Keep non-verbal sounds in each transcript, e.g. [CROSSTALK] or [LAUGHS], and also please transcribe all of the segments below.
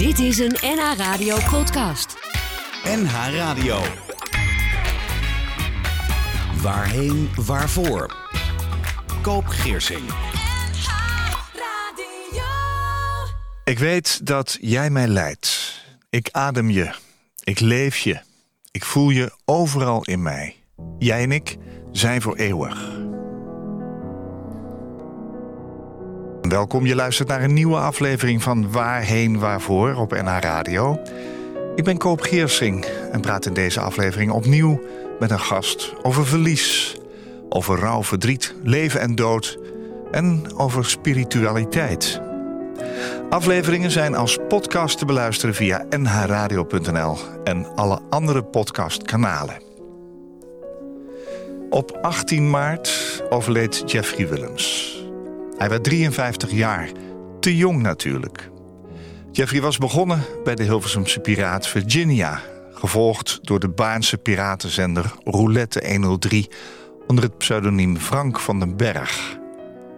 Dit is een NH Radio podcast. NH Radio. Waarheen, waarvoor? Koop Geersing. Ik weet dat jij mij leidt. Ik adem je. Ik leef je. Ik voel je overal in mij. Jij en ik zijn voor eeuwig. Welkom, je luistert naar een nieuwe aflevering van Waarheen Waarvoor op NH Radio. Ik ben Koop Geersing en praat in deze aflevering opnieuw met een gast over verlies, over rouw, verdriet, leven en dood en over spiritualiteit. Afleveringen zijn als podcast te beluisteren via nhradio.nl en alle andere podcastkanalen. Op 18 maart overleed Jeffrey Willems. Hij werd 53 jaar, te jong natuurlijk. Jeffrey was begonnen bij de Hilversumse piraat Virginia, gevolgd door de Baanse piratenzender Roulette 103 onder het pseudoniem Frank van den Berg.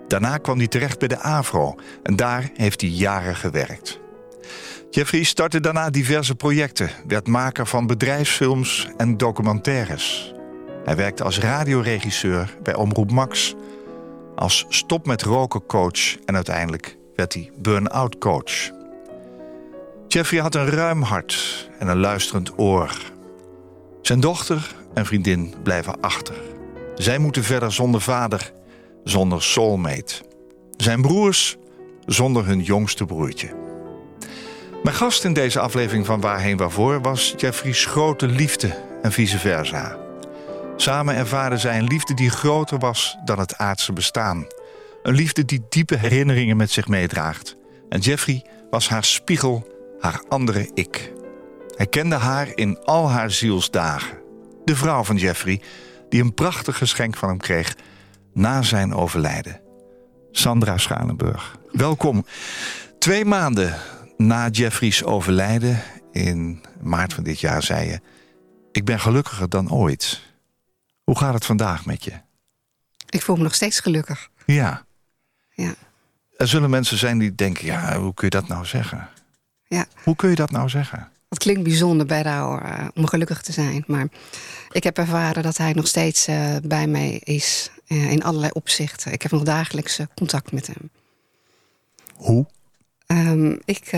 Daarna kwam hij terecht bij de AVRO en daar heeft hij jaren gewerkt. Jeffrey startte daarna diverse projecten, werd maker van bedrijfsfilms en documentaires. Hij werkte als radioregisseur bij Omroep Max, als stop met roken coach en uiteindelijk werd hij burn-out coach. Jeffrey had een ruim hart en een luisterend oor. Zijn dochter en vriendin blijven achter. Zij moeten verder zonder vader, zonder soulmate. Zijn broers zonder hun jongste broertje. Mijn gast in deze aflevering van Waarheen Waarvoor was Jeffrey's grote liefde en vice versa. Samen ervaren zij een liefde die groter was dan het aardse bestaan. Een liefde die diepe herinneringen met zich meedraagt. En Jeffrey was haar spiegel, haar andere ik. Hij kende haar in al haar zielsdagen. De vrouw van Jeffrey, die een prachtig geschenk van hem kreeg na zijn overlijden. Sandra Schalenburg, welkom. Twee maanden na Jeffrey's overlijden, in maart van dit jaar, zei je... ik ben gelukkiger dan ooit. Hoe gaat het vandaag met je? Ik voel me nog steeds gelukkig. Ja. Ja. Er zullen mensen zijn die denken, ja, hoe kun je dat nou zeggen? Ja. Hoe kun je dat nou zeggen? Het klinkt bijzonder bij rouw uh, om gelukkig te zijn. Maar ik heb ervaren dat hij nog steeds uh, bij mij is. Uh, in allerlei opzichten. Ik heb nog dagelijks contact met hem. Hoe? Um, ik,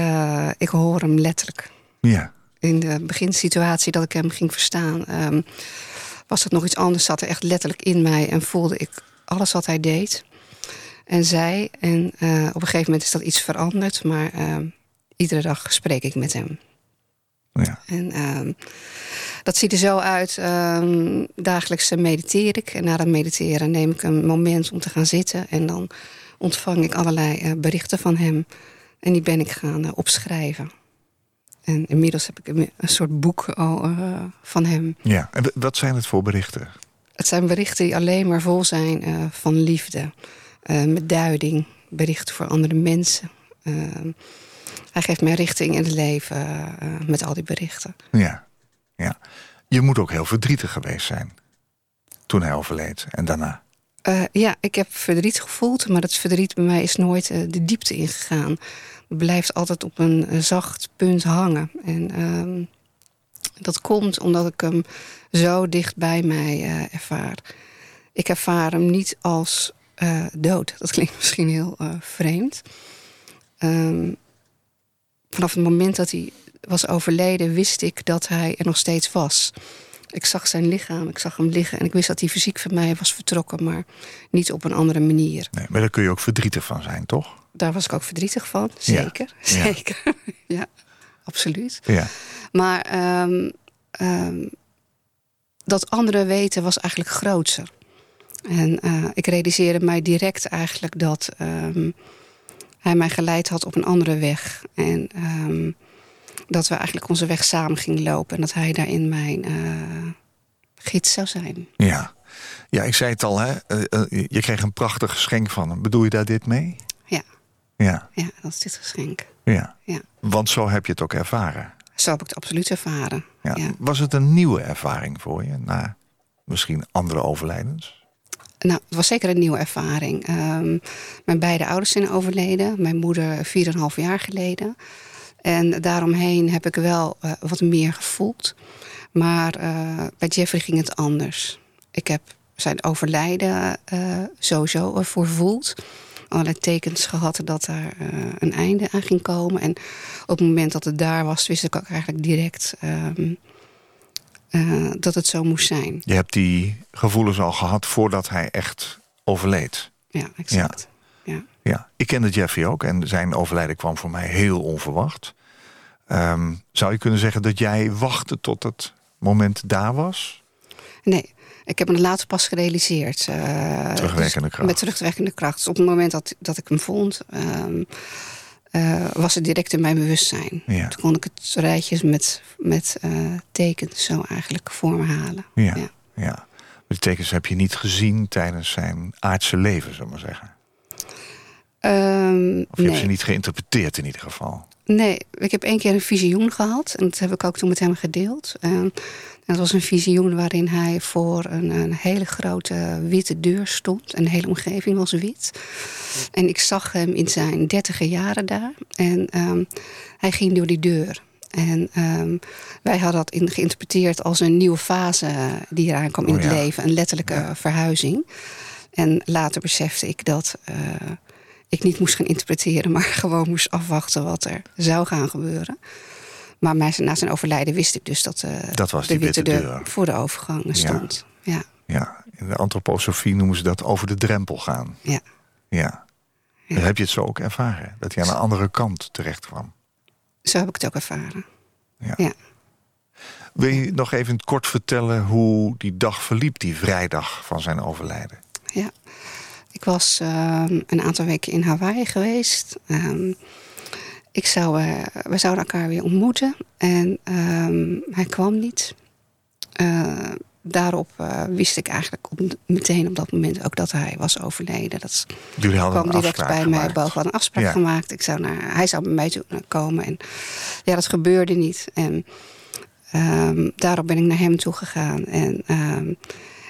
ik hoor hem letterlijk. Ja. In de beginsituatie dat ik hem ging verstaan... Um, was het nog iets anders, zat er echt letterlijk in mij en voelde ik alles wat hij deed en zei. En uh, op een gegeven moment is dat iets veranderd, maar uh, iedere dag spreek ik met hem. Ja. En uh, dat ziet er zo uit. ehm, dagelijks mediteer ik. En na het mediteren neem ik een moment om te gaan zitten. En dan ontvang ik allerlei eh, berichten van hem. En die ben ik gaan opschrijven. En inmiddels heb ik een, een soort boek al, uh, van hem. Ja, en wat zijn het voor berichten? Het zijn berichten die alleen maar vol zijn uh, van liefde. Uh, met duiding, berichten voor andere mensen. hij geeft mij richting in het leven met al die berichten. Ja, ja. Je moet ook heel verdrietig geweest zijn. Toen hij overleed en daarna. ja, ik heb verdriet gevoeld. Maar het verdriet bij mij is nooit de diepte ingegaan blijft altijd op een zacht punt hangen. En um, dat komt omdat ik hem zo dicht bij mij uh, ervaar. Ik ervaar hem niet als uh, dood. Dat klinkt [LAUGHS] misschien heel uh, vreemd. Um, vanaf het moment dat hij was overleden, wist ik dat hij er nog steeds was. Ik zag zijn lichaam, ik zag hem liggen en ik wist dat hij fysiek van mij was vertrokken, maar niet op een andere manier. Nee, maar daar kun je ook verdrietig van zijn, toch? Daar was ik ook verdrietig van, zeker. Ja. Zeker, ja, [LAUGHS] ja absoluut. Ja. Maar um, um, dat andere weten was eigenlijk grootser. En uh, ik realiseerde mij direct eigenlijk dat um, hij mij geleid had op een andere weg. En dat we eigenlijk onze weg samen gingen lopen. En dat hij daarin mijn uh, gids zou zijn. Ja. ja, ik zei het al, hè? Uh, je kreeg een prachtig geschenk van hem. Bedoel je daar dit mee? Ja. Ja, dat is dit geschenk. Ja. ja. Want zo heb je het ook ervaren. Zo heb ik het absoluut ervaren. Ja. ja. Was het een nieuwe ervaring voor je? Na misschien andere overlijdens? Nou, het was zeker een nieuwe ervaring. Um, mijn beide ouders zijn overleden. Mijn moeder 4,5 jaar geleden. En daaromheen heb ik wel uh, wat meer gevoeld. Maar uh, bij Jeffrey ging het anders. Ik heb zijn overlijden uh, sowieso ervoor voeld. Allerlei tekens gehad dat er een einde aan ging komen. En op het moment dat het daar was, wist ik ook eigenlijk direct um, dat het zo moest zijn. Je hebt die gevoelens al gehad voordat hij echt overleed. Ja, exact. Ja. ja. Ja. ik kende Jeffrey ook en zijn overlijden kwam voor mij heel onverwacht. Um, zou je kunnen zeggen dat jij wachtte tot het moment daar was? Nee, ik heb me later pas gerealiseerd. Uh, terugwerkende kracht. Met terugwerkende kracht. Dus op het moment dat, dat ik hem vond, um, uh, was het direct in mijn bewustzijn. Ja. Toen kon ik het rijtjes met, met uh, tekens zo eigenlijk voor me halen. Ja, ja. ja. Die tekens heb je niet gezien tijdens zijn aardse leven, zullen we maar zeggen. Um, of je nee. hebt ze niet geïnterpreteerd in ieder geval. Nee, ik heb één keer een visioen gehad. En dat heb ik ook toen met hem gedeeld. En dat was een visioen waarin hij voor een, een, hele grote witte deur stond. En de hele omgeving was wit. En ik zag hem in zijn dertiger jaren daar. En um, hij ging door die deur. En um, wij hadden dat in, geïnterpreteerd als een nieuwe fase die eraan kwam in Oh, het ja. leven. Een letterlijke Ja. verhuizing. En later besefte ik dat uh, ik niet moest gaan interpreteren, maar [LAUGHS] gewoon moest afwachten wat er zou gaan gebeuren. Maar na zijn- overlijden wist ik dus dat, uh, Dat was de witte deur, voor de overgang stond. Ja. Ja, in de antroposofie noemen ze dat over de drempel gaan. Ja. Ja. Heb je het zo ook ervaren. Dat hij aan de andere kant terecht kwam. Zo heb ik het ook ervaren. Ja. Ja. Wil je nog even kort vertellen hoe die dag verliep, die vrijdag van zijn overlijden? Ik was ehm, een aantal weken in Hawaii geweest. Ehm, ik zou, eh, we zouden elkaar weer ontmoeten. En ehm, hij kwam niet. Eh, daarop eh, wist ik eigenlijk op, meteen op dat moment ook dat hij was overleden. Dat Jullie hadden kwam direct bij mij boven. We hadden een afspraak Ja. gemaakt. Ik zou naar, hij zou bij mij toe komen. En ja, dat gebeurde niet. En daarop ben ik naar hem toe gegaan. En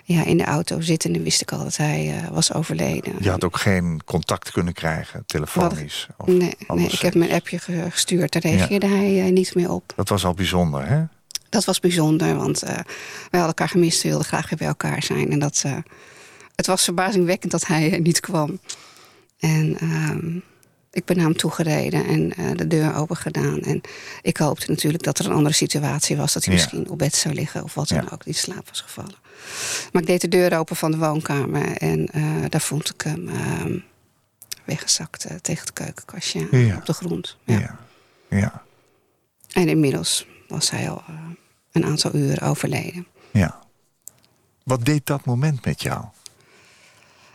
ja, in de auto zittende wist ik al dat hij eh, was overleden. Je had ook geen contact kunnen krijgen, telefonisch. Of Nee, nee, ik heb mijn appje ge- gestuurd. Daar reageerde hij eh, niet meer op. Dat was al bijzonder, hè? Dat was bijzonder, want eh, wij hadden elkaar gemist. We wilden graag weer bij elkaar zijn. En dat, eh, het was verbazingwekkend dat hij eh, niet kwam. En ehm, ik ben naar hem toegereden en eh, de deur open gedaan. En ik hoopte natuurlijk dat er een andere situatie was. Dat hij Ja. misschien op bed zou liggen of wat dan Ja. ook. Die in slaap was gevallen. Maar ik deed de deur open van de woonkamer. En eh, daar vond ik hem ehm, weggezakt eh, tegen het keukenkastje Ja. op de grond. Ja. Ja. ja. En inmiddels was hij al eh, een aantal uren overleden. Ja. Wat deed dat moment met jou?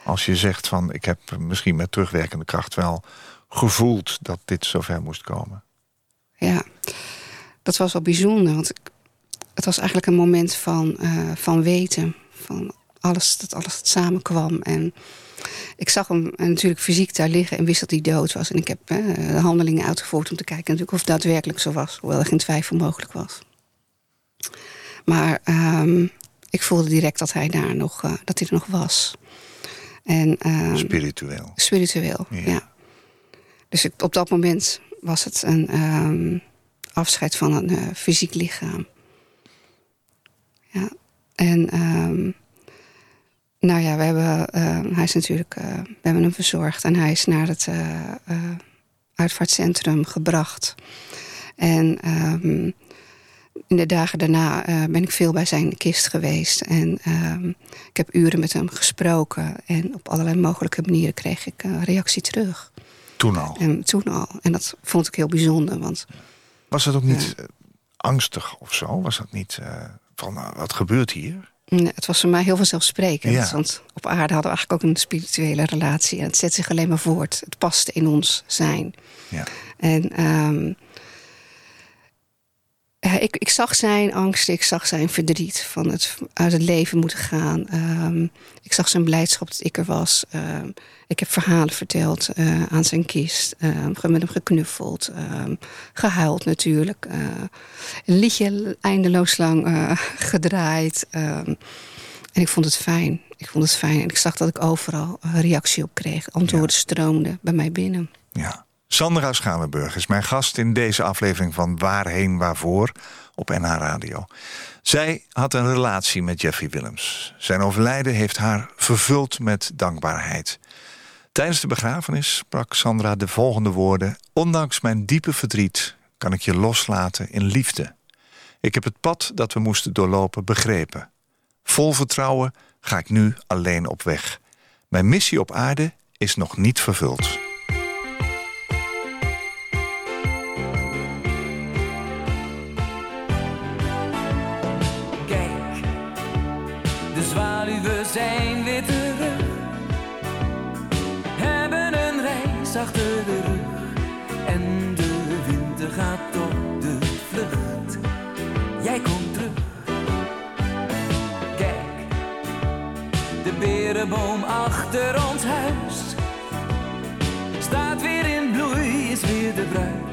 Als je zegt van, ik heb misschien met terugwerkende kracht wel gevoeld dat dit zover moest komen. Ja, dat was wel bijzonder. Want het was eigenlijk een moment van, van weten. Van alles, dat alles samenkwam. En ik zag hem eh, natuurlijk fysiek daar liggen en wist dat hij dood was. En ik heb eh, de handelingen uitgevoerd om te kijken natuurlijk of het daadwerkelijk zo was. Hoewel er geen twijfel mogelijk was. Maar ehm, ik voelde direct dat hij daar nog, eh, dat hij er nog was. En, ehm, Spiritueel. Spiritueel, Ja. ja. Dus ik- op dat moment was het een ehm, afscheid van een fysiek lichaam. Ja, en ehm, nou ja, we hebben, eh, hij is natuurlijk, eh, we hebben hem verzorgd en hij is naar het eh, uitvaartcentrum gebracht. En ehm, in de dagen daarna ben ik veel bij zijn kist geweest. En ehm, ik heb uren met hem gesproken. En op allerlei mogelijke manieren kreeg ik een reactie terug. Toen al. En toen al. En dat vond ik heel bijzonder. Want Was het ook niet angstig of zo? Was dat niet van, nou, wat gebeurt hier? nee, het was voor mij heel vanzelfsprekend. Ja. Want op aarde hadden we eigenlijk ook een spirituele relatie. En het zet zich alleen maar voort. Het past in ons zijn. Ja. En ehm, ik, ik zag zijn angst, ik zag zijn verdriet van het uit het leven moeten gaan. Ehm, ik zag zijn blijdschap dat ik er was. Ehm, ik heb verhalen verteld eh, aan zijn kist. Ehm, met hem geknuffeld. gehuild natuurlijk. eh, een liedje eindeloos lang eh, gedraaid. en ik vond het fijn. Ik vond het fijn. En ik zag dat ik overal reactie op kreeg. Antwoorden stroomden bij mij binnen. Ja. Sandra Schalenburg is mijn gast in deze aflevering van Waarheen Waarvoor op NH Radio. Zij had een relatie met Jeffrey Willems. Zijn overlijden heeft haar vervuld met dankbaarheid. Tijdens de begrafenis sprak Sandra de volgende woorden: Ondanks mijn diepe verdriet kan ik je loslaten in liefde. Ik heb het pad dat we moesten doorlopen begrepen. Vol vertrouwen ga ik nu alleen op weg. Mijn missie op aarde is nog niet vervuld. De rug. En de winter gaat op de vlucht. Jij komt terug. Kijk, de berenboom achter ons huis. Staat weer in bloei, is weer de bruid.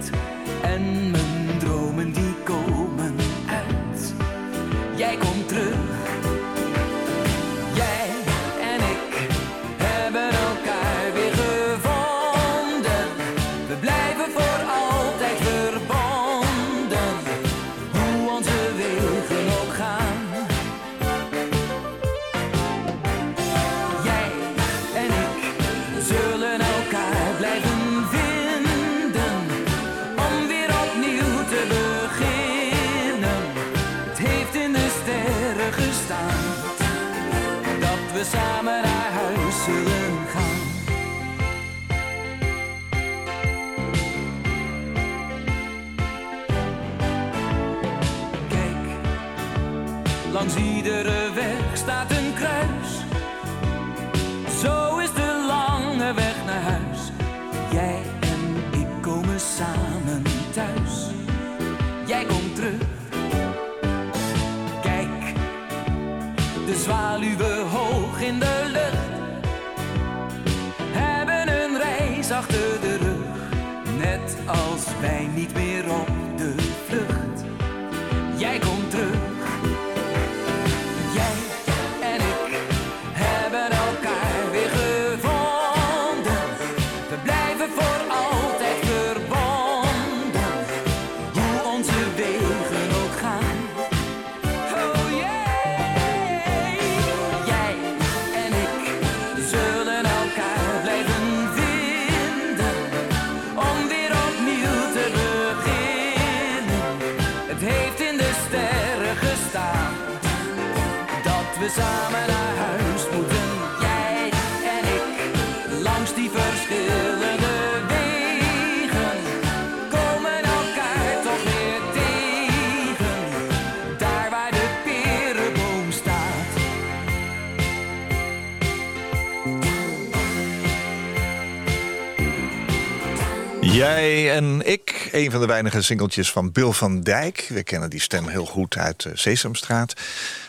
Staat samen naar huis moeten. Jij en ik, langs die verschillende wegen, komen elkaar toch weer tegen. Daar waar de perenboom staat. Jij en ik, een van de weinige singeltjes van Bill van Dijk. We kennen die stem heel goed uit eh, Sesamstraat.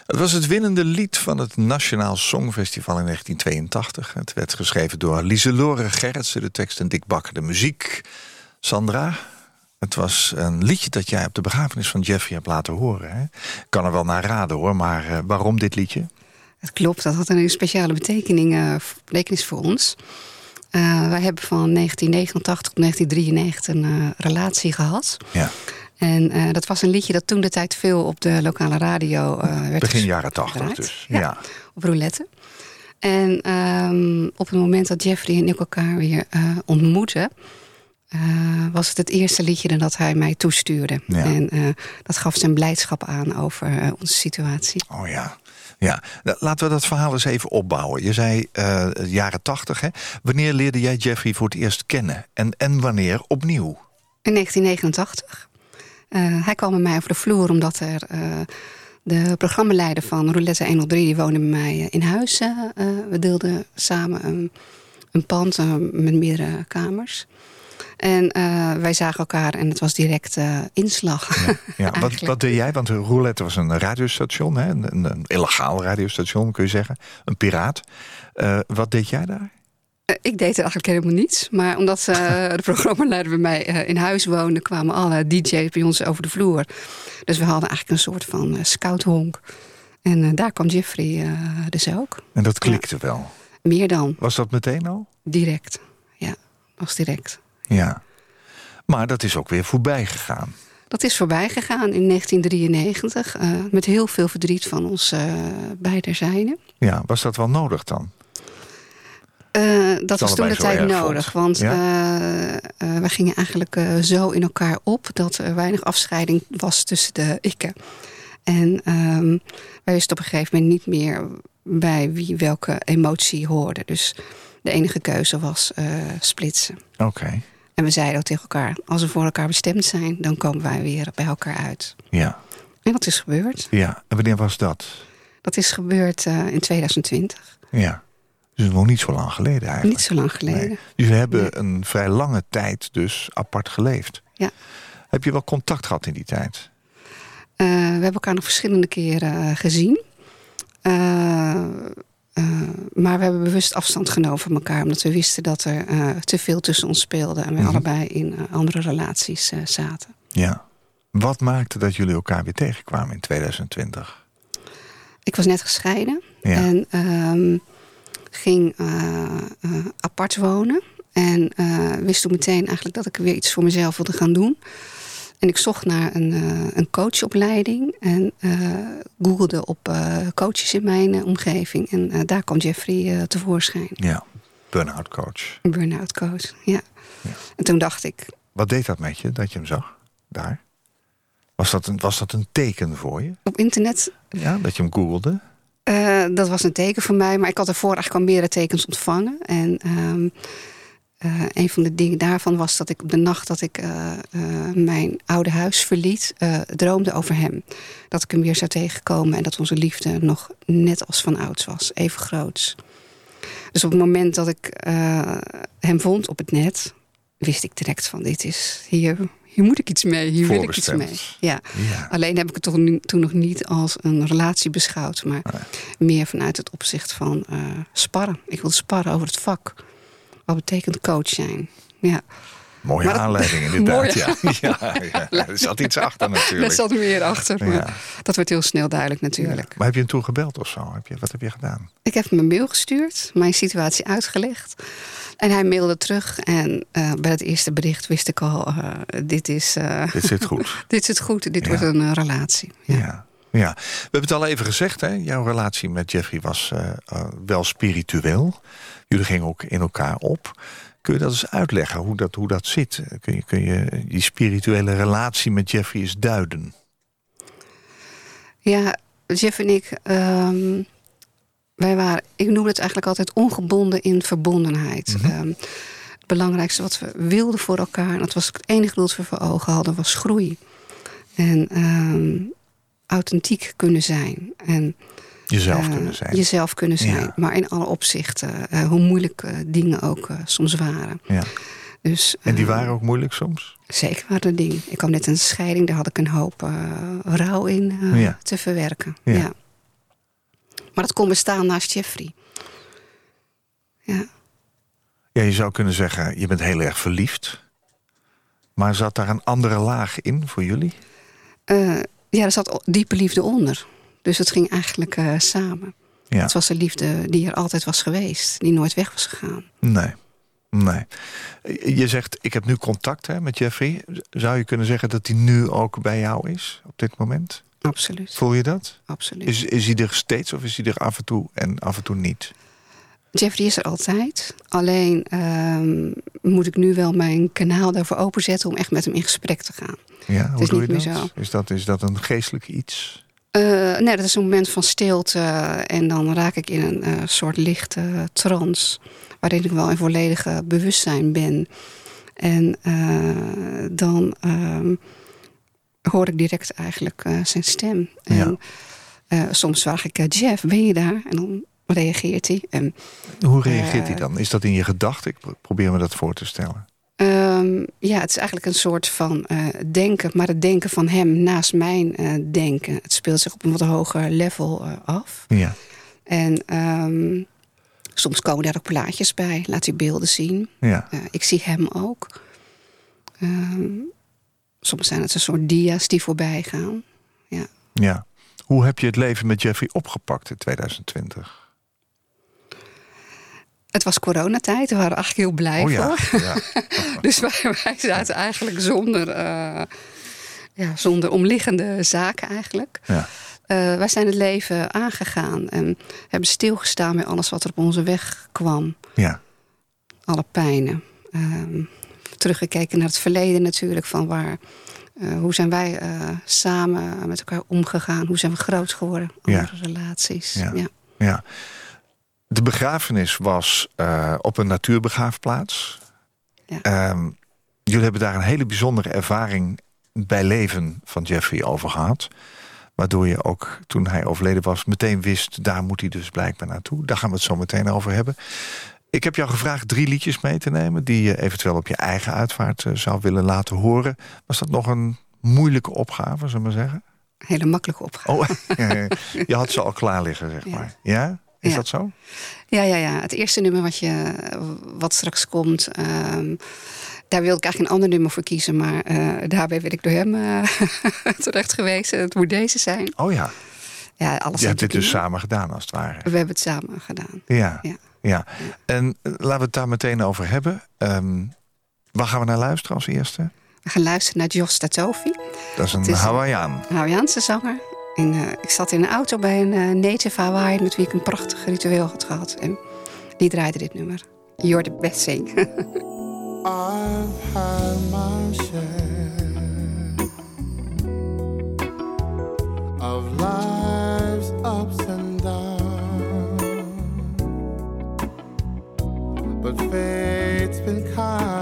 Het was het winnende lied van het Nationaal Songfestival in 1982. Het werd geschreven door Lieselore Gerritsen, de tekst en Dick Bakker, de muziek. Sandra, het was een liedje dat jij op de begrafenis van Jeffrey hebt laten horen. Hè? Kan er wel naar raden hoor, maar eh, waarom dit liedje? Het klopt, dat had een speciale eh, betekenis voor ons. Eh, wij hebben van 1989 tot 1993 een eh, relatie gehad. Ja, En eh, dat was een liedje dat toen de tijd veel op de lokale radio werd begin jaren tachtig gedraaid. dus. Ja, Ja. op roulette. En ehm, op het moment dat Jeffrey en ik elkaar weer ontmoetten... was het het eerste liedje dat hij mij toestuurde. Ja. En dat gaf zijn blijdschap aan over onze situatie. Oh ja. Ja, Nou, laten we dat verhaal eens even opbouwen. Je zei eh, jaren tachtig, hè? Wanneer leerde jij Jeffrey voor het eerst kennen? En, en wanneer opnieuw? In 1989. Eh, hij kwam bij mij over de vloer omdat er eh, de programmaleider van Roulette 103... die woonde bij mij in huis. we deelden samen een, een pand met meerdere kamers. En eh, wij zagen elkaar en het was direct eh, inslag. [LAUGHS] Ja, wat, Eigenlijk. wat deed jij? Want Roulette was een radiostation, hè? Een, een, illegaal radiostation, kun je zeggen. Een piraat. Eh, wat deed jij daar? Ik deed er eigenlijk helemaal niets. Maar omdat [LAUGHS] de programmaleider bij mij in huis woonde... kwamen alle DJ's bij ons over de vloer. Dus we hadden eigenlijk een soort van scouthonk. En daar kwam Jeffrey dus ook. En dat klikte wel. Meer dan, Was dat meteen al? direct. Ja, was direct. Ja. Maar dat is ook weer voorbij gegaan. Dat is voorbij gegaan in 1993. eh, met heel veel verdriet van ons eh beide zijden. Ja, was dat wel nodig dan? Eh, dat was toen de tijd nodig. vond. Want eh, we gingen eigenlijk zo in elkaar op dat er weinig afscheiding was tussen de ikken. En ehm, wij wisten op een gegeven moment niet meer bij wie welke emotie hoorde. Dus de enige keuze was splitsen. Oké, En we zeiden ook tegen elkaar: als we voor elkaar bestemd zijn, dan komen wij weer bij elkaar uit. ja. En dat is gebeurd. ja. En wanneer was dat? Dat is gebeurd eh, in 2020. Ja. Dus nog niet zo lang geleden eigenlijk. Niet zo lang geleden. Nee. Jullie hebben Nee. een vrij lange tijd dus apart geleefd. Ja. Heb je wel contact gehad in die tijd? Eh, we hebben elkaar nog verschillende keren eh, gezien. Eh, maar we hebben bewust afstand genomen van elkaar. Omdat we wisten dat er eh, te veel tussen ons speelde. En we Mhm. allebei in eh, andere relaties eh, zaten. Ja. Wat maakte dat jullie elkaar weer tegenkwamen in 2020? Ik was net gescheiden. Ja. En ehm, ging eh, eh, apart wonen. En eh, wist toen meteen eigenlijk dat ik weer iets voor mezelf wilde gaan doen. En ik zocht naar een, eh, een coachopleiding. En eh, googelde op eh, coaches in mijn omgeving. En daar kwam Jeffrey tevoorschijn. Ja. Burn-out coach. Burn-out coach, ja. Ja. En toen dacht ik, Wat deed dat met je, dat je hem zag? Daar? Was dat een, was dat een teken voor je? op internet, Ja, dat je hem googelde? dat was een teken voor mij. Maar ik had ervoor eigenlijk al meerdere tekens ontvangen. En ehm, eh, een van de dingen daarvan was dat ik op de nacht dat ik eh, eh, mijn oude huis verliet, droomde over hem. Dat ik hem weer zou tegenkomen en dat onze liefde nog net als van ouds was, even groots. Dus op het moment dat ik hem vond op het net, wist ik direct van dit is hier, hier moet ik iets mee, hier wil ik iets mee. Ja. Ja. Alleen heb ik het toch nu- toen nog niet als een relatie beschouwd, maar meer vanuit het opzicht van sparren. Ik wil sparren over het vak. Wat betekent coach zijn? Ja, Mooie dat- aanleiding [LAUGHS] inderdaad. Mooi, [LAUGHS] ja. Ja, ja. Er zat iets achter natuurlijk. daar zat meer achter. Maar. Dat werd heel snel duidelijk natuurlijk. Maar heb je hem toen gebeld of zo? Heb je, wat heb je gedaan? Ik heb hem een mail gestuurd, mijn situatie uitgelegd. En hij mailde terug. En eh, bij het eerste bericht wist ik al, eh, dit, is, eh, Dit zit goed. [LAUGHS] dit zit goed, dit wordt een relatie. Ja. Ja. We hebben het al even gezegd, hè? jouw relatie met Jeffrey was wel spiritueel. Jullie gingen ook in elkaar op. Kun je dat eens uitleggen, hoe dat, hoe dat zit? Kun je, kun je die spirituele relatie met Jeffrey eens duiden? Ja, Jeff en ik, ehm, wij waren, ik noem het eigenlijk altijd ongebonden in verbondenheid. Mhm. Ehm, het belangrijkste wat we wilden voor elkaar, en dat was het enige doel dat we voor ogen hadden, was groei. En ehm, authentiek kunnen zijn. En Jezelf eh, kunnen zijn. Jezelf kunnen zijn. Ja. Maar in alle opzichten, eh, hoe moeilijk eh, dingen ook soms waren. Ja. Dus, En die waren ook moeilijk soms? Zeker waren dingen. Ik kwam net een scheiding, daar had ik een hoop rouw in Ja. te verwerken. Ja. Maar dat kon bestaan naast Jeffrey. Ja. Ja, je zou kunnen zeggen, je bent heel erg verliefd. Maar zat daar een andere laag in voor jullie? Ja, er zat diepe liefde onder. Dus het ging eigenlijk eh, samen. Ja. Het was de liefde die er altijd was geweest. Die nooit weg was gegaan. Nee. Nee. Je zegt, ik heb nu contact hè, met Jeffrey. Zou je kunnen zeggen dat hij nu ook bij jou is op dit moment? Absoluut. Voel je dat? Absoluut. Is, is hij er steeds of is hij er af en toe en af en toe niet? Jeffrey is er altijd. Alleen ehm, moet ik nu wel mijn kanaal daarvoor openzetten... om echt met hem in gesprek te gaan. Ja, hoe doe je dat? zo. Is dat? Is dat een geestelijk iets? Eh, nee, dat is een moment van stilte. En dan raak ik in een eh, soort lichte trance. Waarin ik wel in volledige bewustzijn ben. En eh, dan ehm, hoor ik direct eigenlijk zijn stem. En Ja. soms vraag ik, Jeff, ben je daar? En dan reageert hij. En Hoe reageert hij dan? Is dat in je gedachten? Ik pro- probeer me dat voor te stellen. Ehm, ja, het is eigenlijk een soort van eh, denken, maar het denken van hem naast mijn eh, denken. Het speelt zich op een wat hoger level eh, af. Ja. En ehm, soms komen daar ook plaatjes bij, laat hij beelden zien. Ja. Ik zie hem ook. Ehm, soms zijn het een soort dia's die voorbij gaan. Ja. ja. Hoe heb je het leven met Jeffrey opgepakt in 2020? Het was coronatijd, we waren eigenlijk heel blij Oh ja. voor. ja. [LAUGHS] Dus wij, wij zaten eigenlijk zonder, eh, ja, zonder omliggende zaken eigenlijk. ja. Eh, wij zijn het leven aangegaan en hebben stilgestaan bij alles wat er op onze weg kwam. ja. Alle pijnen. Ehm, teruggekeken naar het verleden natuurlijk. Van waar, eh, hoe zijn wij samen met elkaar omgegaan? Hoe zijn we groot geworden? Ja. Andere relaties. Ja. Ja. Ja. De begrafenis was eh, op een natuurbegraafplaats. Ja. Ehm, jullie hebben daar een hele bijzondere ervaring bij leven van Jeffrey over gehad. Waardoor je ook, toen hij overleden was, meteen wist... daar moet hij dus blijkbaar naartoe. Daar gaan we het zo meteen over hebben. Ik heb jou gevraagd drie liedjes mee te nemen... die je eventueel op je eigen uitvaart eh, zou willen laten horen. Was dat nog een moeilijke opgave, zullen we maar zeggen? Hele makkelijke opgave. Oh, [LAUGHS] je had ze al klaar liggen, zeg Ja. maar. Ja? Is Ja. dat zo? Ja, ja, ja. Het eerste nummer wat, je, wat straks komt... ehm, daar wil ik eigenlijk een ander nummer voor kiezen. Maar eh, daarbij wil ik door hem eh, [LAUGHS] terecht gewezen. Het moet deze zijn. Oh ja, Ja, alles je hebt dit dus samen gedaan als het ware. We hebben het samen gedaan. Ja, Ja. ja. En eh, laten we het daar meteen over hebben. Ehm, waar gaan we naar luisteren als eerste? We gaan luisteren naar Jos Tatofi. Dat is een Hawaiian. Een Hawaiiaanse zanger. En eh, ik zat in een auto bij een eh, native Hawaii... met wie ik een prachtig ritueel had gehad. En die draaide dit nummer. You're the best thing. I've had my share of life's ups and downs, but fate's been kind.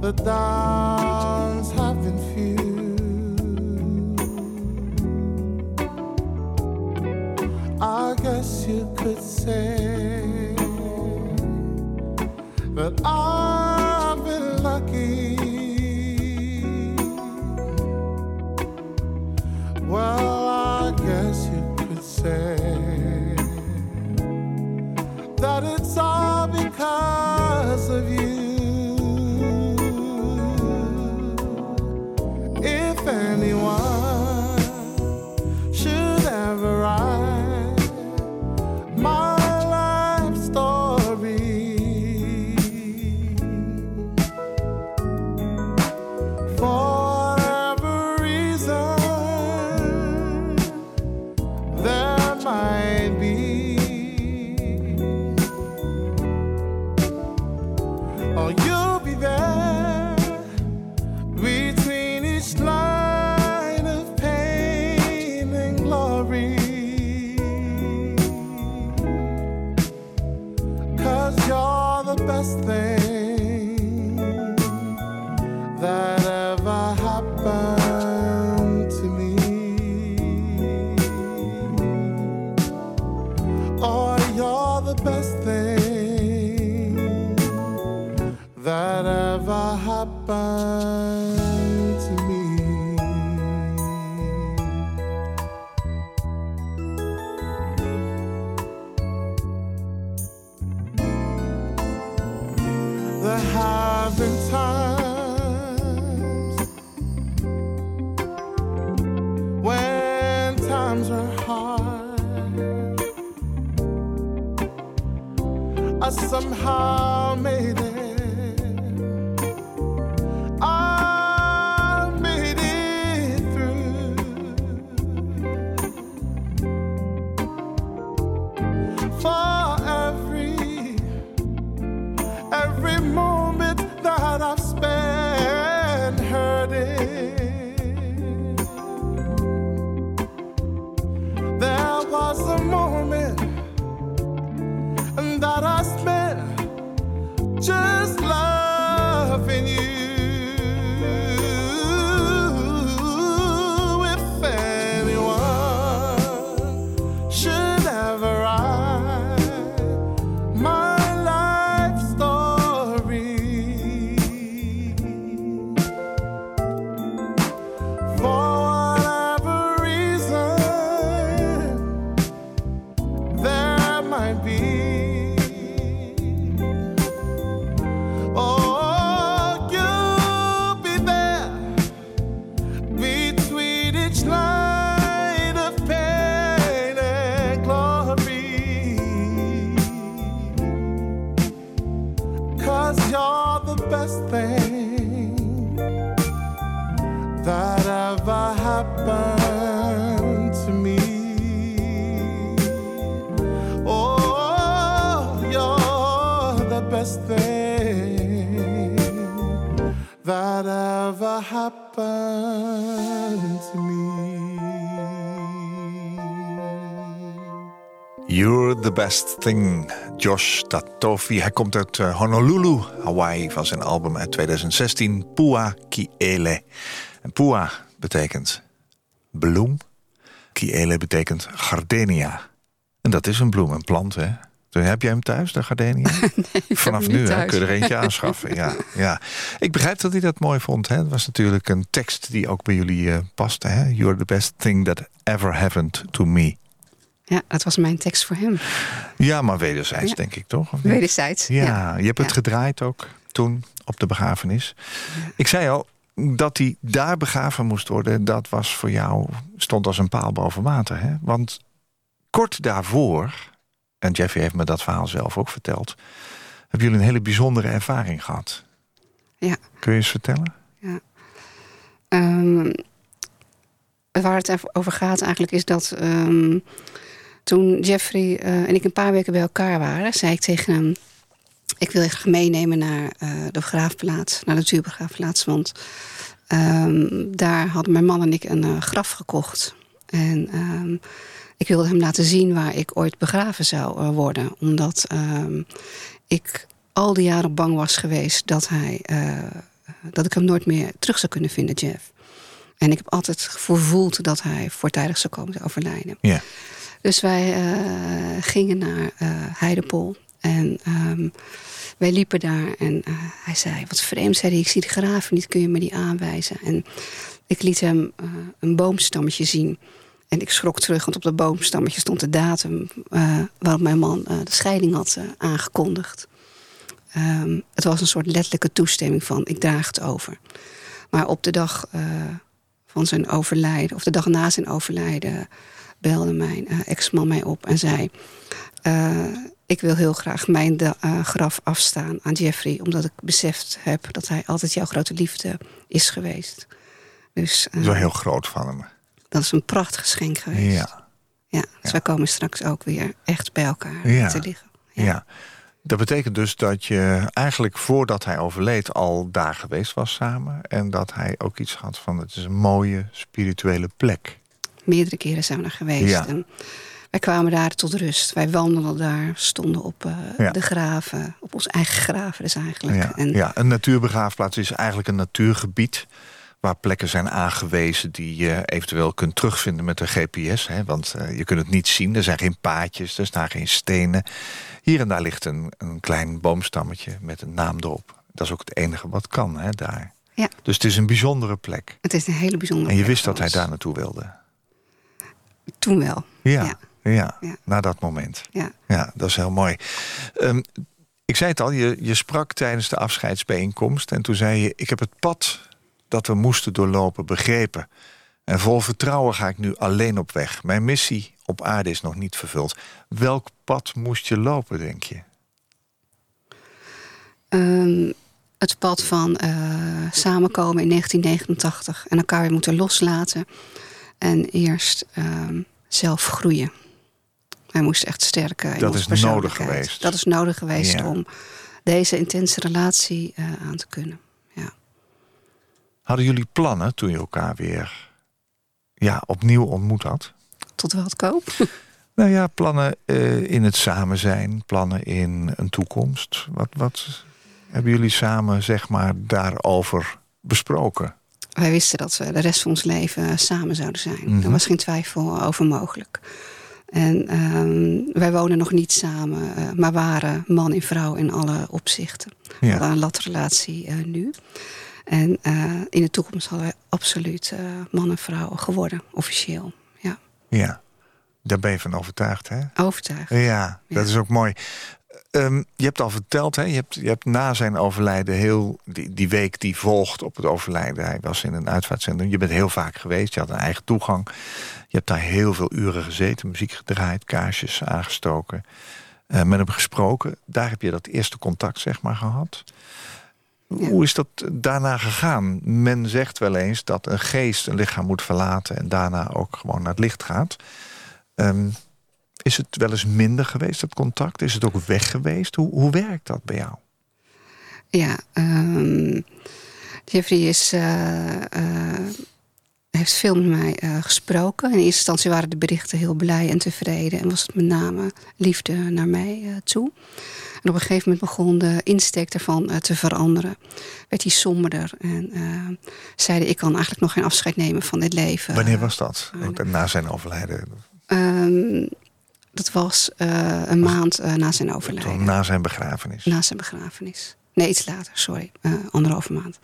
The downs I guess you could say that I've times were hard. I somehow happened to me. You're the best thing, Josh Tatofi. Hij komt uit eh, Honolulu, Hawaii, van zijn album uit 2016, Pua Kiele. En Pua betekent bloem, Kiele betekent gardenia. En dat is een bloem, een plant, hè? Heb jij hem thuis, de gardenia? [LAUGHS] Vanaf nu hè, kun je er eentje aanschaffen. Ja, ja. Ik begrijp dat hij dat mooi vond. Hè? Het was natuurlijk een tekst die ook bij jullie eh, paste. Hè? You're the best thing that ever happened to me. Ja, dat was mijn tekst voor hem. Ja, maar wederzijds, Ja. denk ik toch? Wederzijds. Ja, je hebt het Ja. gedraaid ook toen op de begrafenis. Ik zei al dat hij daar begraven moest worden. Dat was voor jou stond als een paal boven water, hè? Want kort daarvoor, en Jeffy heeft me dat verhaal zelf ook verteld, hebben jullie een hele bijzondere ervaring gehad. Ja. Kun je eens vertellen? Ehm, waar het over gaat eigenlijk is dat ehm, toen Jeffrey eh, en ik een paar weken bij elkaar waren, zei ik tegen hem: Ik wil je graag meenemen naar eh, de begraafplaats, naar de natuurbegraafplaats. Want ehm, daar hadden mijn man en ik een eh, graf gekocht. En ik wilde hem laten zien waar ik ooit begraven zou eh, worden. Omdat ehm, ik al die jaren bang was geweest dat hij. eh, dat ik hem nooit meer terug zou kunnen vinden, Jeff. En ik heb altijd gevoeld dat hij voortijdig zou komen te overlijden. Ja. Dus wij eh, gingen naar Heidepol. En ehm, wij liepen daar. En hij zei, wat vreemd, zei hij, ik zie de graven niet, kun je me die aanwijzen? En ik liet hem een boomstammetje zien. En ik schrok terug, want op dat boomstammetje stond de datum... eh, waarop mijn man eh, de scheiding had eh, aangekondigd. Ehm, het was een soort letterlijke toestemming van, ik draag het over. Maar op de dag van zijn overlijden, of de dag na zijn overlijden, belde mijn ex-man mij op en zei: Ik wil heel graag mijn graf afstaan aan Jeffrey, omdat ik beseft heb dat hij altijd jouw grote liefde is geweest. Dus Dat is wel heel groot van hem. Dat is een prachtig geschenk geweest. Ja. Ja, dus wij komen straks ook weer echt bij elkaar Ja. te liggen. Ja. Dat betekent dus dat je eigenlijk voordat hij overleed al daar geweest was samen. En dat hij ook iets had van het is een mooie spirituele plek. Meerdere keren zijn we daar geweest. Ja. En wij kwamen daar tot rust. Wij wandelden daar, stonden op eh, Ja. de graven, op ons eigen graven dus eigenlijk. Ja, En ja, een natuurbegraafplaats is eigenlijk een natuurgebied waar plekken zijn aangewezen die je eventueel kunt terugvinden met een GPS. Hè, want eh, je kunt het niet zien, er zijn geen paadjes, er staan geen stenen. Hier en daar ligt een, een klein boomstammetje met een naam erop. Dat is ook het enige wat kan hè, daar. Ja. Dus het is een bijzondere plek. het is een hele bijzondere En je plek wist dat hij daar naartoe wilde. Toen wel. Ja, Ja. ja. Ja. na dat moment. Ja. Ja, dat is heel mooi. Ehm, ik zei het al, je, je sprak tijdens de afscheidsbijeenkomst... en toen zei je, ik heb het pad dat we moesten doorlopen begrepen. En vol vertrouwen ga ik nu alleen op weg. Mijn missie op aarde is nog niet vervuld. Welk pad moest je lopen, denk je? Ehm, het pad van eh, samenkomen in 1989 en elkaar weer moeten loslaten. En eerst ehm, zelf groeien. Hij moest echt sterker. in Dat is nodig geweest. Dat is nodig geweest Ja. om deze intense relatie eh, aan te kunnen. Hadden jullie plannen toen je elkaar weer ja, opnieuw ontmoet had? Tot wel het koop. [LAUGHS] Nou ja, plannen eh, in het samen zijn, plannen in een toekomst. Wat, wat hebben jullie samen, zeg maar, daarover besproken? Wij wisten dat we de rest van ons leven samen zouden zijn. Mhm. Er was geen twijfel over mogelijk. En ehm, wij wonen nog niet samen, eh, maar waren man en vrouw in alle opzichten. We Ja. hadden een latrelatie eh, nu. En eh, in de toekomst hadden wij absoluut eh, man en vrouw geworden, officieel. Ja, Ja, daar ben je van overtuigd, hè? overtuigd. Ja, Ja. dat is ook mooi. Ehm, je hebt al verteld, hè? Je, hebt, je hebt na zijn overlijden heel... Die, die week die volgt op het overlijden... hij was in een uitvaartcentrum. Je bent heel vaak geweest, je had een eigen toegang. Je hebt daar heel veel uren gezeten, muziek gedraaid... kaarsjes aangestoken, eh, met hem gesproken. Daar heb je dat eerste contact, zeg maar, gehad. Ja. Hoe is dat daarna gegaan? Men zegt wel eens dat een geest een lichaam moet verlaten... en daarna ook gewoon naar het licht gaat... Ehm, is het wel eens minder geweest, dat contact? Is het ook weg geweest? Hoe, hoe werkt dat bij jou? Ja, ehm, Jeffrey is, eh, eh, heeft veel met mij eh, gesproken. In eerste instantie waren de berichten heel blij en tevreden. En was het met name liefde naar mij eh, toe. En op een gegeven moment begon de insteek ervan eh, te veranderen. Werd hij somberder. En eh, zeide ik kan eigenlijk nog geen afscheid nemen van dit leven. Wanneer was dat? Na zijn overlijden? Ehm, dat was een maand na zijn overlijden. Na zijn begrafenis? Na zijn begrafenis. Nee, iets later, sorry. Anderhalve maand.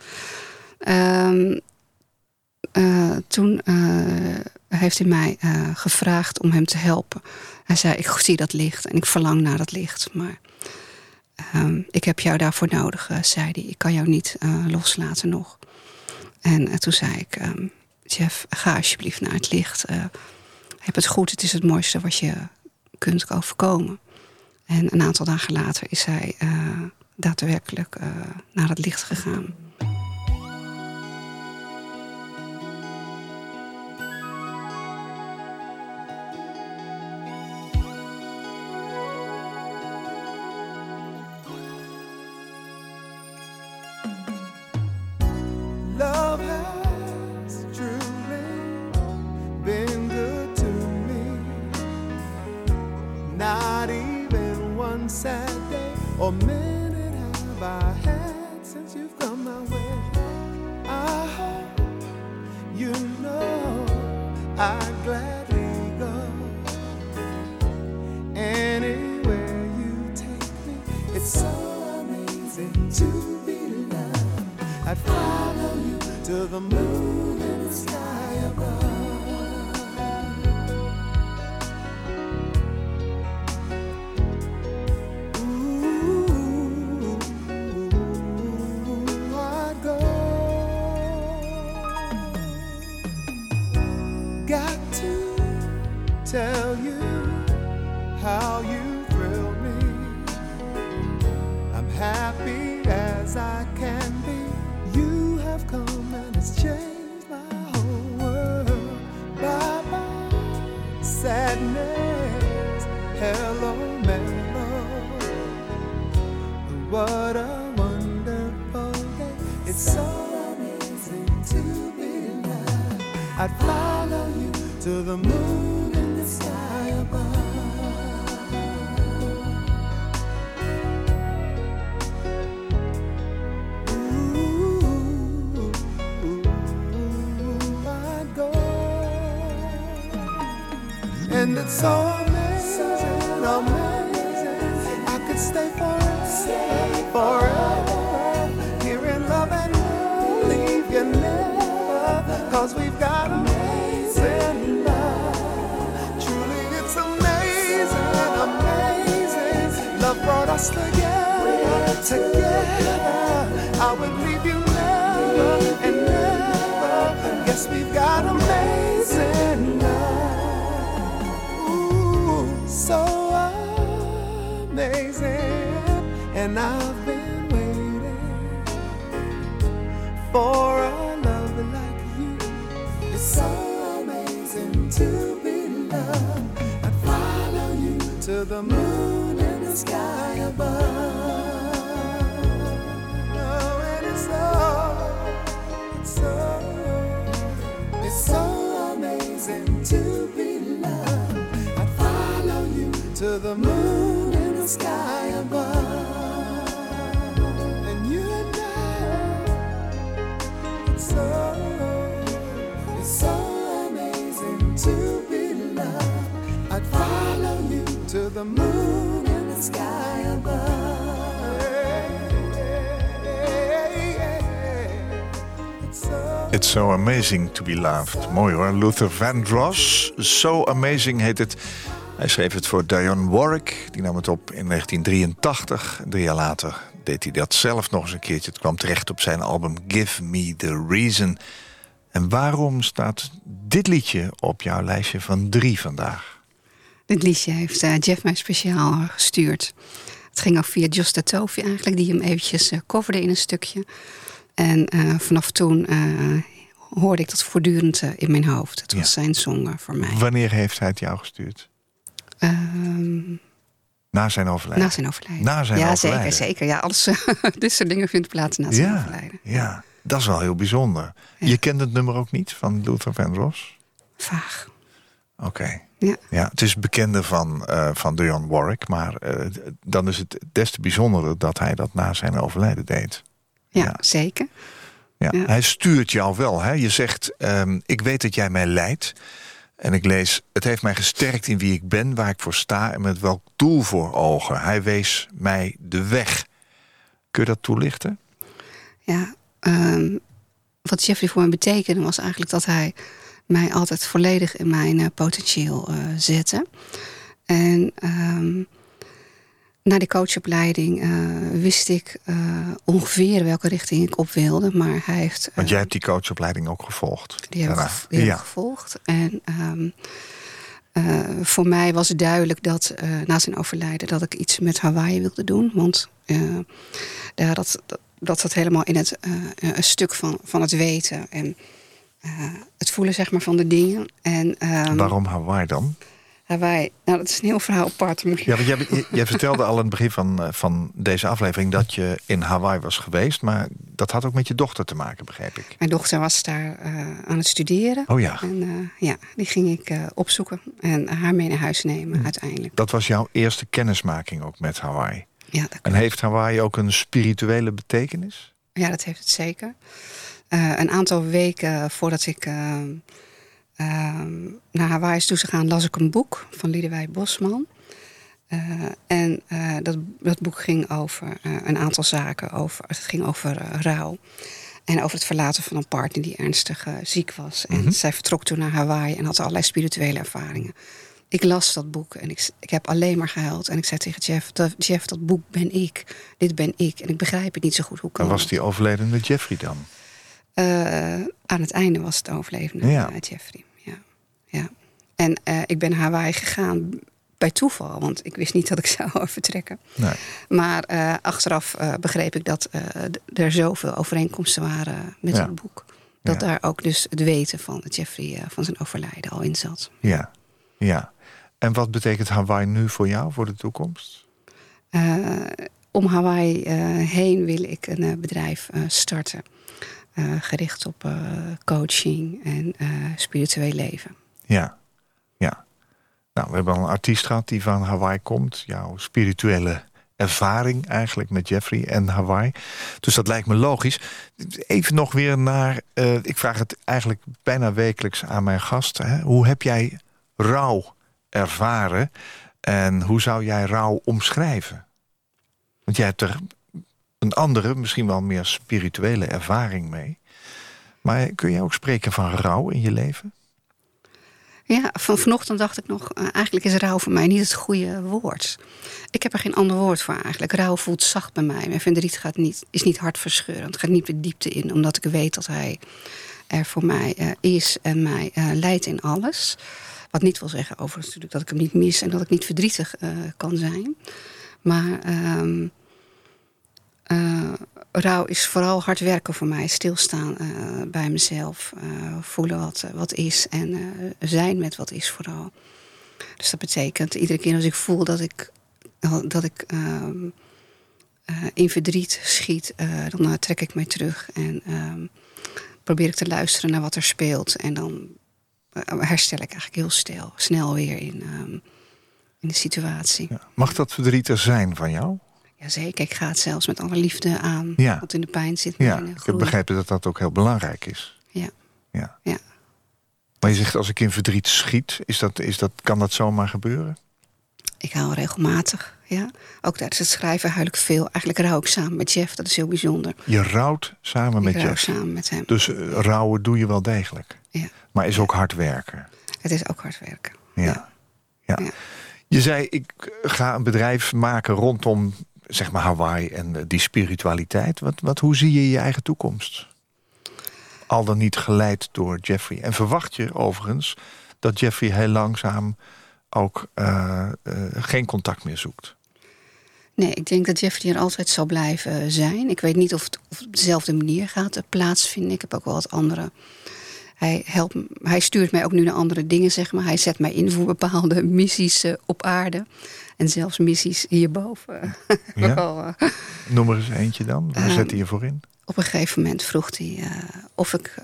Eh, toen eh, heeft hij mij eh, gevraagd om hem te helpen. Hij zei, ik zie dat licht en ik verlang naar dat licht. Maar ehm, ik heb jou daarvoor nodig, zei hij. Ik kan jou niet loslaten nog. En toen zei ik, ehm, Jeff, ga alsjeblieft naar het licht. Heb het goed, het is het mooiste wat je kunt overkomen. En een aantal dagen later is hij daadwerkelijk naar het licht gegaan. or maybe And it's so amazing, amazing. I could stay forever, forever. Here in love and leave you never. Cause we've got amazing love. Truly, it's amazing, amazing. Love brought us together, together. I would leave you never and never. Yes, we've got amazing And I've been waiting for a love like you. It's so amazing to be loved. I'd follow you to the moon and the sky above. Oh, it's so, it's so, it's so amazing to be loved. I'd follow you to the moon and the sky above. The moon and the sky above. It's so amazing to be loved. Mooi hoor. Luther Vandross. So amazing heet het. Hij schreef het voor Dionne Warwick. Die nam het op in 1983. Drie jaar later deed hij dat zelf nog eens een keertje. Het kwam terecht op zijn album Give Me The Reason. En waarom staat dit liedje op jouw lijstje van drie vandaag? Dit liedje heeft eh, Jeff mij speciaal eh, gestuurd. Het ging ook via Just Tofi eigenlijk, die hem eventjes eh, coverde in een stukje. En vanaf toen hoorde ik dat voortdurend in mijn hoofd. Het was Ja. zijn song eh, voor mij. Wanneer heeft hij het jou gestuurd? Ehm, Na zijn overlijden? na zijn overlijden. Na zijn ja, overlijden. zeker, zeker. Ja, alles, [LAUGHS] dit soort dingen vindt plaats na zijn overlijden. ja. Dat is wel heel bijzonder. Ja. Je kent het nummer ook niet van Luther Vandross? Vaag. Oké. Ja. Ja, het is bekende van, eh van Dionne Warwick. Maar eh, dan is het des te bijzonderer dat hij dat na zijn overlijden deed. Ja, Ja. zeker. Ja. Ja. Hij stuurt jou wel. Hè? Je zegt, ehm, ik weet dat jij mij leidt. En ik lees, het heeft mij gesterkt in wie ik ben, waar ik voor sta... en met welk doel voor ogen. Hij wees mij de weg. Kun je dat toelichten? Ja, ehm, wat Jeffrey voor me betekende was eigenlijk dat hij mij altijd volledig in mijn eh, potentieel eh, zette. En ehm, na die coachopleiding eh, wist ik ongeveer welke richting ik op wilde. Maar hij heeft. Want jij hebt die coachopleiding ook gevolgd. die heb, ik, ja. gevolgd. En ehm, eh, voor mij was het duidelijk dat na zijn overlijden dat ik iets met Hawaii wilde doen. Want daar dat, dat, dat zat helemaal in het een stuk van, van het weten en het voelen zeg maar, van de dingen. En ehm, Waarom Hawaii dan? Hawaii, nou dat is een heel verhaal apart. Je- Ja, want jij, vertelde al aan het begin van, eh, van deze aflevering... dat je in Hawaii was geweest. Maar dat had ook met je dochter te maken, begreep ik. Mijn dochter was daar eh, aan het studeren. Oh ja, En eh, ja, die ging ik eh, opzoeken en haar mee naar huis nemen Hm. uiteindelijk. dat was jouw eerste kennismaking ook met Hawaii. Ja, dat En heeft Hawaii ook een spirituele betekenis? Ja, dat heeft het zeker. Eh, een aantal weken voordat ik eh, eh, naar Hawaii is toe zou gaan, las ik een boek van Liedewij Bosman. Eh, en dat, dat boek ging over een aantal zaken. Over, het ging over rouw. En over het verlaten van een partner die ernstig ziek was. En Mhm. zij vertrok toen naar Hawaii en had allerlei spirituele ervaringen. Ik las dat boek en ik, ik heb alleen maar gehuild. En ik zei tegen Jeff, dat, Jeff, dat boek ben ik. Dit ben ik. En ik begrijp het niet zo goed. Hoe kan En was die overledene Jeffrey dan? Eh, aan het einde was het overlevende Ja. eh, Jeffrey. Ja. Ja. En eh, ik ben naar Hawaii gegaan bij toeval, want ik wist niet dat ik [LAUGHS] zou vertrekken. Nee. Maar achteraf begreep ik dat d- er zoveel overeenkomsten waren met Ja. het boek. Dat Ja. daar ook dus het weten van Jeffrey van zijn overlijden al in zat. Ja, ja. En wat betekent Hawaii nu voor jou, voor de toekomst? Om Hawaii heen wil ik een bedrijf starten. Eh, gericht op eh, coaching en eh, spiritueel leven. Ja, ja. Nou, we hebben al een artiest gehad die van Hawaii komt. Jouw spirituele ervaring eigenlijk met Jeffrey en Hawaii. Dus dat lijkt me logisch. Even nog weer naar... ik vraag het eigenlijk bijna wekelijks aan mijn gasten. Hè? Hoe heb jij rouw ervaren? En hoe zou jij rouw omschrijven? Want jij hebt er een andere, misschien wel meer spirituele ervaring mee. Maar kun jij ook spreken van rouw in je leven? Ja, van vanochtend dacht ik nog, eh, eigenlijk is rouw voor mij niet het goede woord. Ik heb er geen ander woord voor eigenlijk. Rouw voelt zacht bij mij. Mijn verdriet gaat niet, is niet hartverscheurend. Gaat niet de diepte in, omdat ik weet dat hij er voor mij eh, is en mij eh, leidt in alles. Wat niet wil zeggen overigens natuurlijk dat ik hem niet mis en dat ik niet verdrietig kan zijn. Maar ehm, eh, rouw is vooral hard werken voor mij. Stilstaan eh, bij mezelf. eh, voelen wat, wat is. En zijn met wat is vooral. Dus dat betekent iedere keer als ik voel dat ik, dat ik ehm, eh, in verdriet schiet, dan trek ik mij terug. En ehm, probeer ik te luisteren naar wat er speelt. En dan herstel ik eigenlijk heel stil, snel weer in, ehm, in de situatie. Ja. Mag dat verdriet er zijn van jou? Jazeker, ik ga het zelfs met alle liefde aan. Ja. Want in de pijn zit Ja, ik heb begrepen dat dat ook heel belangrijk is. Ja. ja. Ja. Maar je zegt als ik in verdriet schiet, is dat, is dat, kan dat zomaar gebeuren? Ik huil regelmatig, ja. Ook tijdens het schrijven huil ik veel. Eigenlijk rouw ik samen met Jeff, dat is heel bijzonder. Je rouwt samen met rouw Jeff. samen met hem. Dus eh, rouwen doe je wel degelijk. Ja. Maar is ook hard werken. Het is ook hard werken. Ja. Ja. Je zei, ik ga een bedrijf maken rondom zeg maar Hawaii en eh, die spiritualiteit. Wat, wat, hoe zie je je eigen toekomst? Al dan niet geleid door Jeffrey. En verwacht je overigens dat Jeffrey heel langzaam ook eh, eh, geen contact meer zoekt? Nee, ik denk dat Jeffrey er altijd zal blijven zijn. Ik weet niet of het, of het op dezelfde manier gaat plaatsvinden. Ik heb ook wel wat andere. Hij, helpt, hij stuurt mij ook nu naar andere dingen, zeg maar. Hij zet mij in voor bepaalde [LAUGHS] missies eh, op aarde. En zelfs missies hierboven. [LAUGHS] Ja? Eh, Noem er eens eentje dan. Waar zet hij je voor in? op een gegeven moment vroeg hij eh, of ik,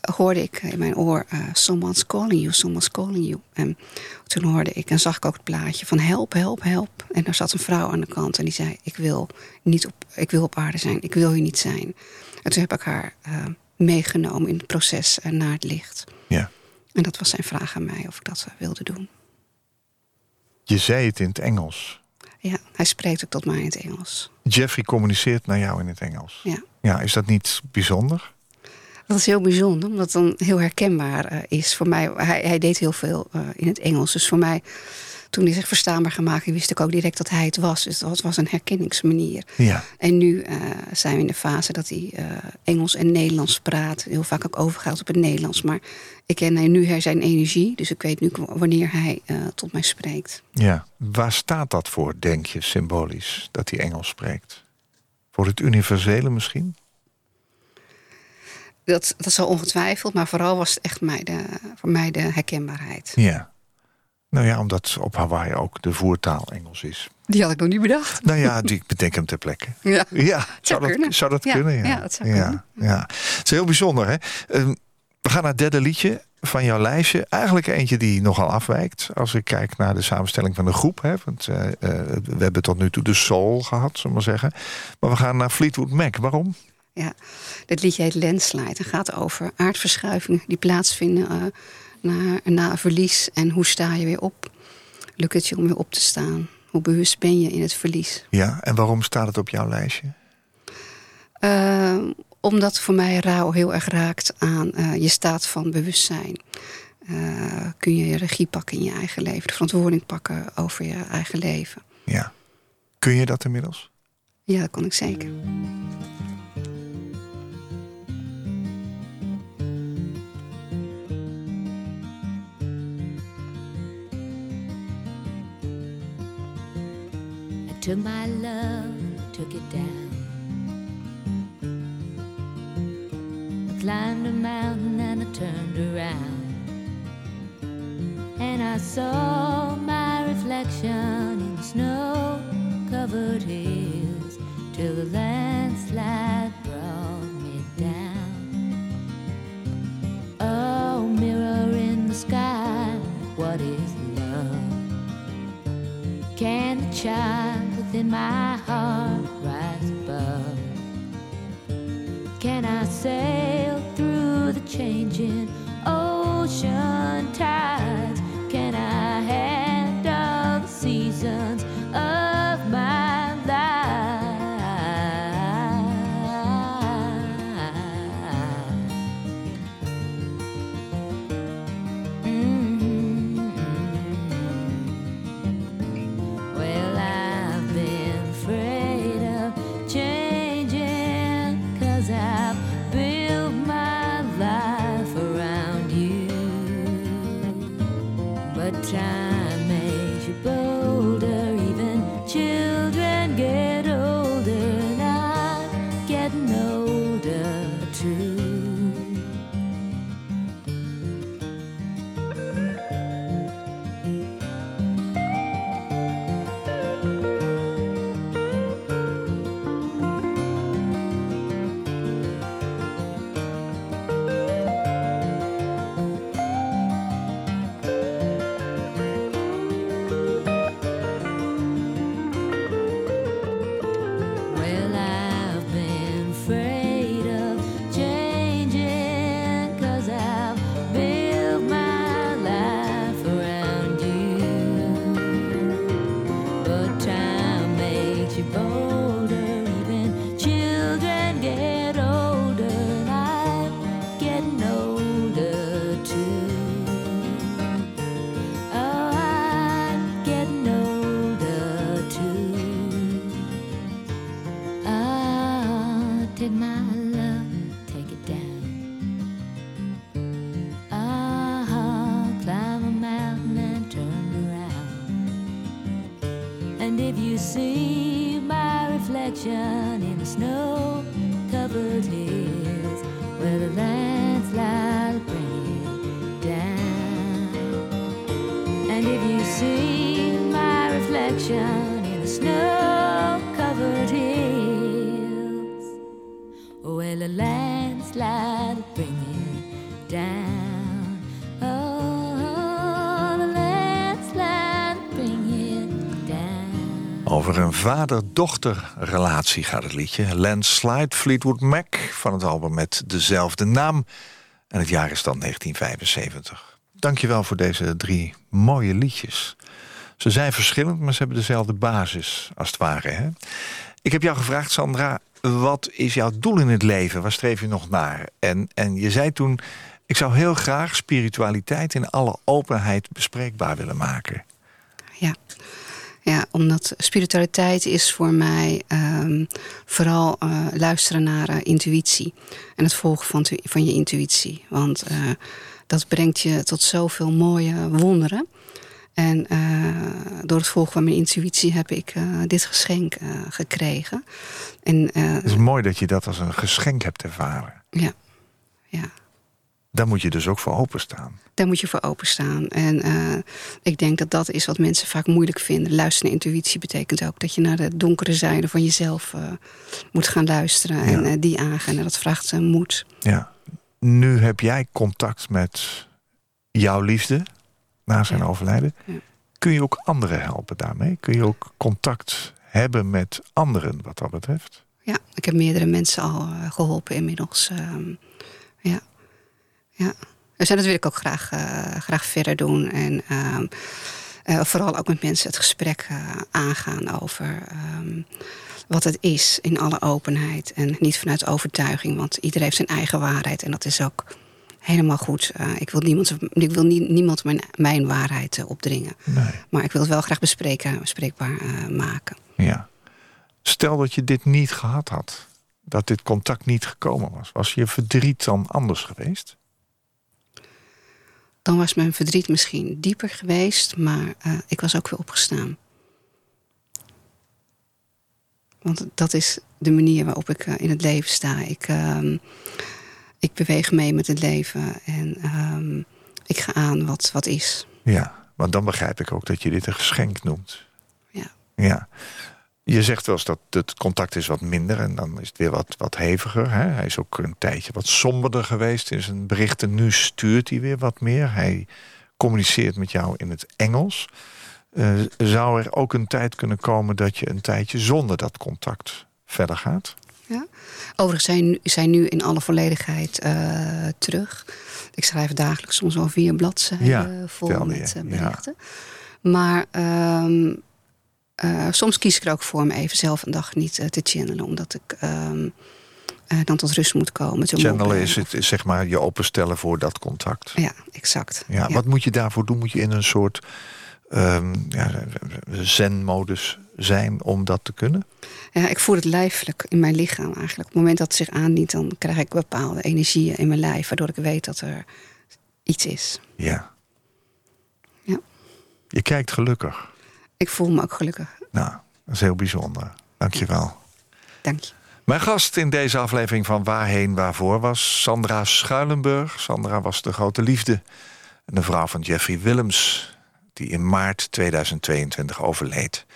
hoorde ik in mijn oor, someone's calling you, someone's calling you. En toen hoorde ik en zag ik ook het plaatje van help, help, help. En daar zat een vrouw aan de kant en die zei, ik wil, niet op, ik wil op aarde zijn, ik wil hier niet zijn. En toen heb ik haar meegenomen in het proces naar het licht. Ja. En dat was zijn vraag aan mij of ik dat eh, wilde doen. Je zei het in het Engels. Ja, hij spreekt ook tot mij in het Engels. Jeffrey communiceert naar jou in het Engels. Ja. Ja, is dat niet bijzonder? Dat is heel bijzonder, omdat het dan heel herkenbaar eh, is. Voor mij, hij, hij deed heel veel eh, in het Engels. Dus voor mij, toen hij zich verstaanbaar gemaakt, wist ik ook direct dat hij het was. Dus dat was een herkenningsmanier. Ja. En nu eh, zijn we in de fase dat hij eh, Engels en Nederlands praat. Heel vaak ook overgaat op het Nederlands. Maar ik ken nu zijn energie. Dus ik weet nu wanneer hij eh, tot mij spreekt. ja. Waar staat dat voor, denk je, symbolisch, dat hij Engels spreekt? Voor het universele misschien? Dat, dat zal ongetwijfeld, maar vooral was het echt mij de, voor mij de herkenbaarheid. Ja. Nou ja, omdat op Hawaii ook de voertaal Engels is. Die had ik nog niet bedacht. Nou ja, die bedenk hem ter plekke. [LAUGHS] Ja. Ja, zou, dat, kunnen. zou dat Ja, kunnen? Ja, ja, dat zou kunnen. Ja. Het is heel bijzonder, hè? Ehm, we gaan naar het derde liedje van jouw lijstje. Eigenlijk eentje die nogal afwijkt. Als ik kijk naar de samenstelling van de groep. Hè? Want eh, eh, we hebben tot nu toe de soul gehad, zullen we maar zeggen. Maar we gaan naar Fleetwood Mac. Waarom? Ja, dit liedje heet Landslide en gaat over aardverschuivingen die plaatsvinden eh, na, na een verlies. En hoe sta je weer op? Lukt het je om weer op te staan? Hoe bewust ben je in het verlies? Ja, en waarom staat het op jouw lijstje? Eh, omdat voor mij rouw heel erg raakt aan eh, je staat van bewustzijn. Eh, kun je je regie pakken in je eigen leven, de verantwoording pakken over je eigen leven. Ja. Kun je dat inmiddels? Ja, dat kon ik zeker. Took my love, took it down. I climbed a mountain and I turned around. And I saw my reflection in snow covered hills till the landslide brought me down. Oh, mirror in the sky, what is love? Can the child within my heart rise above? Can I sail through the changing ocean tides? Over een vader-dochter relatie gaat het liedje. Landslide Fleetwood Mac van het album met dezelfde naam. En het jaar is dan 1975. Dankjewel voor deze drie mooie liedjes. Ze zijn verschillend, maar ze hebben dezelfde basis, als het ware. Hè? Ik heb jou gevraagd, Sandra, wat is jouw doel in het leven? Waar streef je nog naar? En, en je zei toen, ik zou heel graag spiritualiteit in alle openheid bespreekbaar willen maken. Ja. Ja, omdat spiritualiteit is voor mij ehm, vooral eh, luisteren naar eh, intuïtie. En het volgen van, van je intuïtie. Want eh, dat brengt je tot zoveel mooie wonderen. En door het volgen van mijn intuïtie heb ik dit geschenk gekregen. En Het is mooi dat je dat als een geschenk hebt ervaren. ja, ja. Daar moet je dus ook voor openstaan. Daar moet je voor openstaan. En eh, ik denk dat dat is wat mensen vaak moeilijk vinden. Luisteren naar intuïtie betekent ook dat je naar de donkere zijde van jezelf eh, moet gaan luisteren. En Ja. eh, die aangaan. En dat vraagt moed. Ja. Nu heb jij contact met jouw liefde na zijn Ja. overlijden. Ja. Kun je ook anderen helpen daarmee? Kun je ook contact hebben met anderen wat dat betreft? Ja, ik heb meerdere mensen al eh, geholpen inmiddels. Ehm. Ja. Dus dat wil ik ook graag, eh, graag verder doen. En ehm, eh, vooral ook met mensen het gesprek eh, aangaan over ehm, wat het is in alle openheid. En niet vanuit overtuiging, want iedereen heeft zijn eigen waarheid. En dat is ook helemaal goed. Ik wil niemand, ik wil nie- niemand mijn, mijn waarheid opdringen. Nee. Maar ik wil het wel graag bespreken, bespreekbaar maken. Ja. Stel dat je dit niet gehad had. Dat dit contact niet gekomen was. Was je verdriet dan anders geweest? Dan was mijn verdriet misschien dieper geweest, maar eh, ik was ook weer opgestaan. Want dat is de manier waarop ik eh, in het leven sta. Ik, ehm, ik beweeg mee met het leven en ehm, ik ga aan wat, wat is. Ja, want dan begrijp ik ook dat je dit een geschenk noemt. Ja. Ja. Je zegt wel eens dat het contact is wat minder en dan is het weer wat, wat heviger. Hè? Hij is ook een tijdje wat somberder geweest in zijn berichten. Nu stuurt hij weer wat meer. Hij communiceert met jou in het Engels. Eh, zou er ook een tijd kunnen komen dat je een tijdje zonder dat contact verder gaat? Overigens zijn, zijn nu in alle volledigheid eh, terug. Ik schrijf dagelijks soms wel vier bladzijden Ja, vol met eh, ja. berichten. Maar ehm, eh, soms kies ik er ook voor om even zelf een dag niet eh, te channelen. Omdat ik ehm, eh, dan tot rust moet komen. Channelen is het is zeg maar je openstellen voor dat contact. Ja, exact. Ja, Wat moet je daarvoor doen? Moet je in een soort ehm ja, zen-modus zijn om dat te kunnen? Ja, ik voel het lijfelijk in mijn lichaam eigenlijk. Op het moment dat het zich aandient, dan krijg ik bepaalde energieën in mijn lijf. Waardoor ik weet dat er iets is. Ja. Ja. Je kijkt gelukkig. Ik voel me ook gelukkig. Nou, dat is heel bijzonder. Dankjewel. Dank je. Mijn gast in deze aflevering van Waarheen Waarvoor was Sandra Schuilenburg. Sandra was de grote liefde en de vrouw van Jeffrey Willems... die in maart 2022 overleed.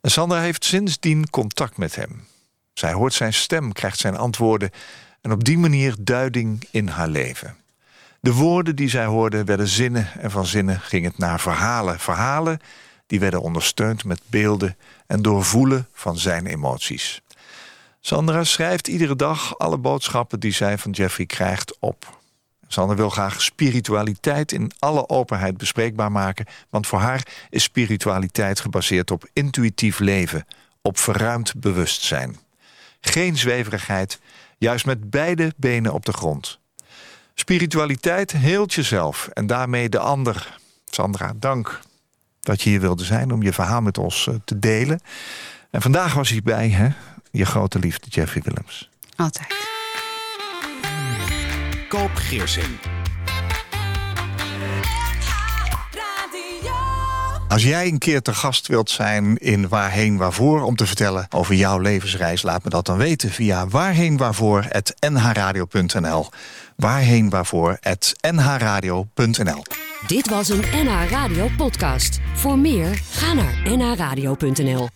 En Sandra heeft sindsdien contact met hem. Zij hoort zijn stem, krijgt zijn antwoorden... en op die manier duiding in haar leven. De woorden die zij hoorde werden zinnen en van zinnen ging het naar verhalen. Verhalen die werden ondersteund met beelden en doorvoelen van zijn emoties. Sandra schrijft iedere dag alle boodschappen die zij van Jeffrey krijgt op. Sandra wil graag spiritualiteit in alle openheid bespreekbaar maken, want voor haar is spiritualiteit gebaseerd op intuïtief leven, op verruimd bewustzijn. Geen zweverigheid, juist met beide benen op de grond. Spiritualiteit heelt jezelf en daarmee de ander. Sandra, dank dat je hier wilde zijn om je verhaal met ons eh, te delen. En vandaag was hij bij, hè? je grote liefde Jeffrey Willems. Altijd. Koop Geersing. Als jij een keer te gast wilt zijn in Waarheen Waarvoor... om te vertellen over jouw levensreis, laat me dat dan weten... via waarheenwaarvoor.nhradio.nl waarheenwaarvoor.nhradio.nl Dit was een NH Radio podcast. Voor meer, ga naar nhradio.nl.